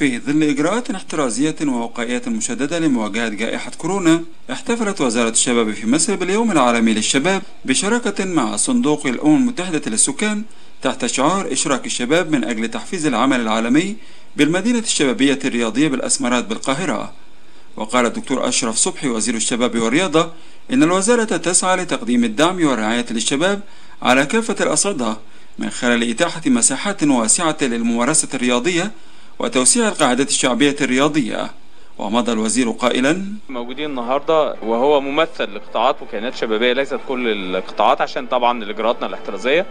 في ظل إجراءات احترازية ووقائية مشددة لمواجهة جائحة كورونا احتفلت وزارة الشباب في مصر باليوم العالمي للشباب بشراكة مع صندوق الأمم المتحدة للسكان تحت شعار إشراك الشباب من أجل تحفيز العمل العالمي بالمدينة الشبابية الرياضية بالأسمرات بالقاهرة. وقال الدكتور أشرف صبحي وزير الشباب والرياضة إن الوزارة تسعى لتقديم الدعم والرعاية للشباب على كافة الأصعدة من خلال إتاحة مساحات واسعة للممارسة الرياضية وتوسيع القاعدة الشعبية الرياضية. ومضى الوزير قائلا موجودين النهارده وهو ممثل لقطاعات وكيانات شبابية ليست كل القطاعات عشان طبعا اجراءاتنا الاحترازية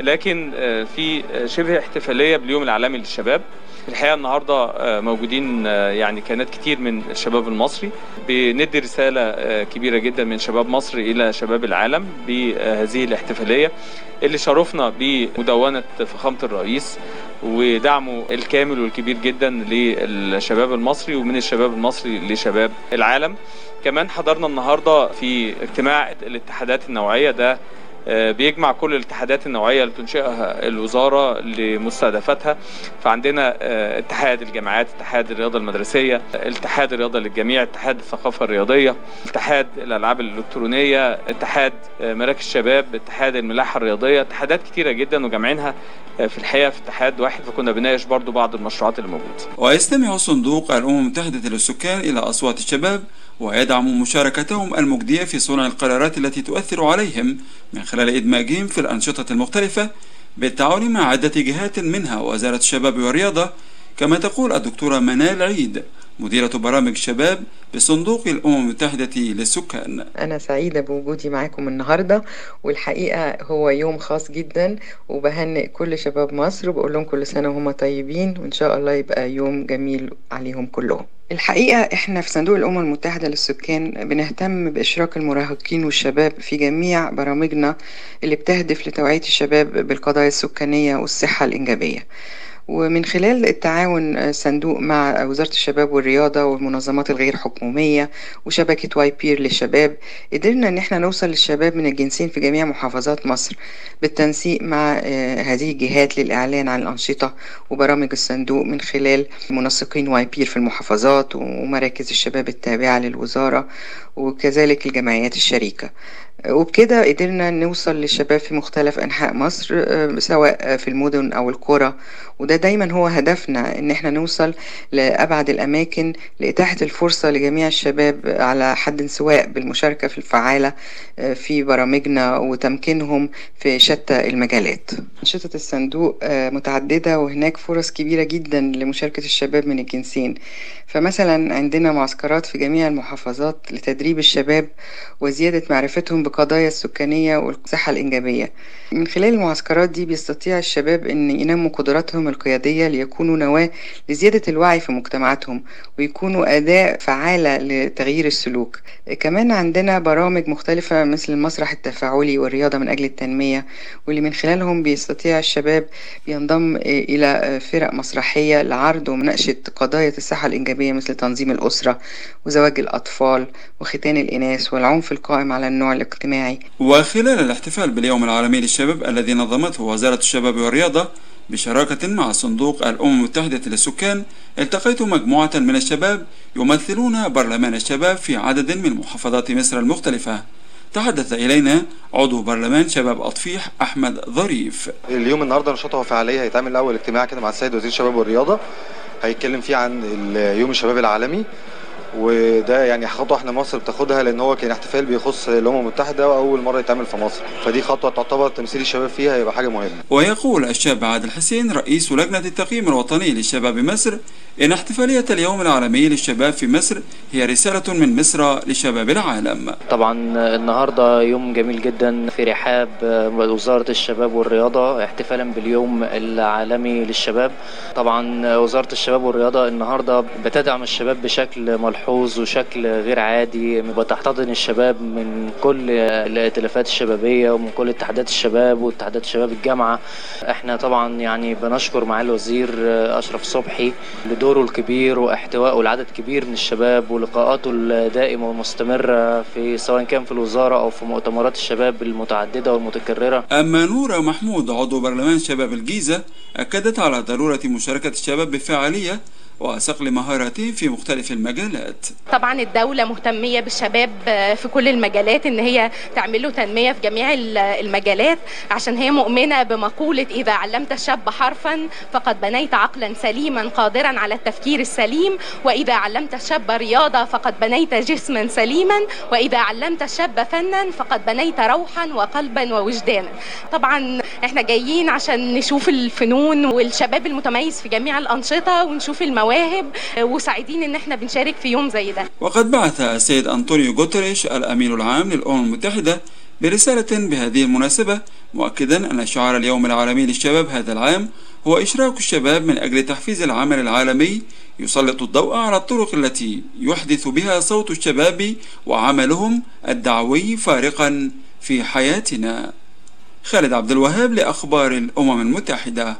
لكن في شبه احتفالية باليوم العالمي للشباب. الحقيقة النهارده موجودين يعني كيانات كتير من الشباب المصري. بندي رسالة كبيرة جدا من شباب مصر إلى شباب العالم بهذه الاحتفالية اللي شرفنا بمدونة فخامة الرئيس ودعمه الكامل والكبير جدا للشباب المصري ومن الشباب المصري لشباب العالم. كمان حضرنا النهارده في اجتماع الاتحادات النوعية ده بيجمع كل الاتحادات النوعية اللي بتنشئها الوزارة لمستهدفاتها. فعندنا اتحاد الجامعات اتحاد الرياضة المدرسية اتحاد الرياضة للجميع اتحاد الثقافة الرياضية اتحاد الألعاب الإلكترونية اتحاد مراكز الشباب اتحاد الملاحة الرياضية اتحادات كتيرة جدا وجمعينها في الحقيقة في اتحاد واحد. فكنا بناقش برضو بعض المشروعات اللي موجودة. ويستمع صندوق الأمم المتحدة للسكان إلى أصوات الشباب ويدعم مشاركتهم المجدية في صنع القرارات التي تؤثر عليهم من خلال إدماجهم في الأنشطة المختلفة بالتعاون مع عدة جهات منها وزارة الشباب والرياضة كما تقول الدكتورة منال عيد. مديرة برامج الشباب بصندوق الأمم المتحدة للسكان. أنا سعيدة بوجودي معاكم النهاردة والحقيقة هو يوم خاص جدا وبهنئ كل شباب مصر وبقول لهم كل سنة وهم طيبين وإن شاء الله يبقى يوم جميل عليهم كلهم. الحقيقة إحنا في صندوق الأمم المتحدة للسكان بنهتم بإشراك المراهقين والشباب في جميع برامجنا اللي بتهدف لتوعية الشباب بالقضايا السكانية والصحة الإنجابية. ومن خلال تعاون الصندوق مع وزارة الشباب والرياضة والمنظمات الغير حكومية وشبكة Y-PEER للشباب قدرنا إن إحنا نوصل للشباب من الجنسين في جميع محافظات مصر بالتنسيق مع هذه الجهات للإعلان عن الأنشطة وبرامج الصندوق من خلال منسقين Y-PEER في المحافظات ومراكز الشباب التابعة للوزارة وكذلك الجمعيات الشريكة. وبكده قدرنا نوصل للشباب في مختلف أنحاء مصر سواء في المدن أو القرى. وده دايما هو هدفنا إن إحنا نوصل لأبعد الأماكن لإتاحة الفرصة لجميع الشباب على حد سواء بالمشاركة في الفعالة في برامجنا وتمكينهم في شتى المجالات. أنشطة الصندوق متعددة وهناك فرص كبيرة جدا لمشاركة الشباب من الجنسين. فمثلا عندنا معسكرات في جميع المحافظات لتدريب الشباب وزيادة معرفتهم بقضايا السكانية والصحة الإنجابية. من خلال المعسكرات دي بيستطيع الشباب أن ينموا قدراتهم القيادية ليكونوا نواة لزيادة الوعي في مجتمعاتهم ويكونوا أداة فعالة لتغيير السلوك. كمان عندنا برامج مختلفة مثل المسرح التفاعلي والرياضة من أجل التنمية واللي من خلالهم بيستطيع الشباب ينضم إلى فرق مسرحية لعرض ومناقشة قضايا الصحة الإنجابية مثل تنظيم الأسرة وزواج الأطفال وختان الإناث والعنف القائم على النوع الاجتماعي. وخلال الاحتفال باليوم العالمي للشباب الذي نظمته وزارة الشباب والرياضة بشراكة مع صندوق الأمم المتحدة للسكان التقيت مجموعة من الشباب يمثلون برلمان الشباب في عدد من محافظات مصر المختلفة. تحدث إلينا عضو برلمان شباب أطفيح أحمد ظريف. اليوم النهاردة نشاطه وفعالية هيتعمل أول اجتماع كده مع السيد وزير الشباب والرياضة هيتكلم فيه عن يوم الشباب العالمي. وده يعني خطوة إحنا مصر بتاخدها لأن هو كان احتفال بيخص الأمم المتحدة وأول مرة يتعمل في مصر. فدي خطوة تعتبر تمثيل الشباب فيها هيبقى حاجة مهمة. ويقول الشاب عادل حسين رئيس لجنة التقييم الوطني للشباب مصر إن احتفالية اليوم العالمي للشباب في مصر هي رسالة من مصر لشباب العالم. طبعا النهارده يوم جميل جدا في رحاب وزارة الشباب والرياضة احتفالا باليوم العالمي للشباب. طبعا وزارة الشباب والرياضة النهارده بتدعم الشباب بشكل ملحوظ. ملحوظ وشكل غير عادي بتحتضن الشباب من كل الائتلافات الشبابية ومن كل اتحادات الشباب واتحادات شباب الجامعة. إحنا طبعا يعني بنشكر معالي الوزير أشرف صبحي لدوره الكبير واحتوائه لعدد كبير من الشباب ولقاءاته الدائمة والمستمرة في سواء كان في الوزارة أو في مؤتمرات الشباب المتعددة والمتكررة. أما نورة محمود عضو برلمان شباب الجيزة أكدت على ضرورة مشاركة الشباب بفعالية وصقل مهاراتهم في مختلف المجالات. طبعا الدولة مهتمية بالشباب في كل المجالات إن هي تعمل له تنمية في جميع المجالات عشان هي مؤمنة بمقولة إذا علمت الشاب حرفا فقد بنيت عقلا سليما قادرا على التفكير السليم وإذا علمت الشاب رياضة فقد بنيت جسما سليما وإذا علمت الشاب فنا فقد بنيت روحا وقلبا ووجدانا طبعا إحنا جايين عشان نشوف الفنون والشباب المتميز في جميع الأنشطة ونشوف المواهب وسعيدين إن إحنا بنشارك في يوم زي ده. وقد بعث السيد أنطونيو غوتريش الأمين العام للأمم المتحدة برسالة بهذه المناسبة مؤكدا أن شعار اليوم العالمي للشباب هذا العام هو إشراك الشباب من أجل تحفيز العمل العالمي يسلط الضوء على الطرق التي يحدث بها صوت الشباب وعملهم الدعوي فارقا في حياتنا. خالد عبد الوهاب لأخبار الأمم المتحدة.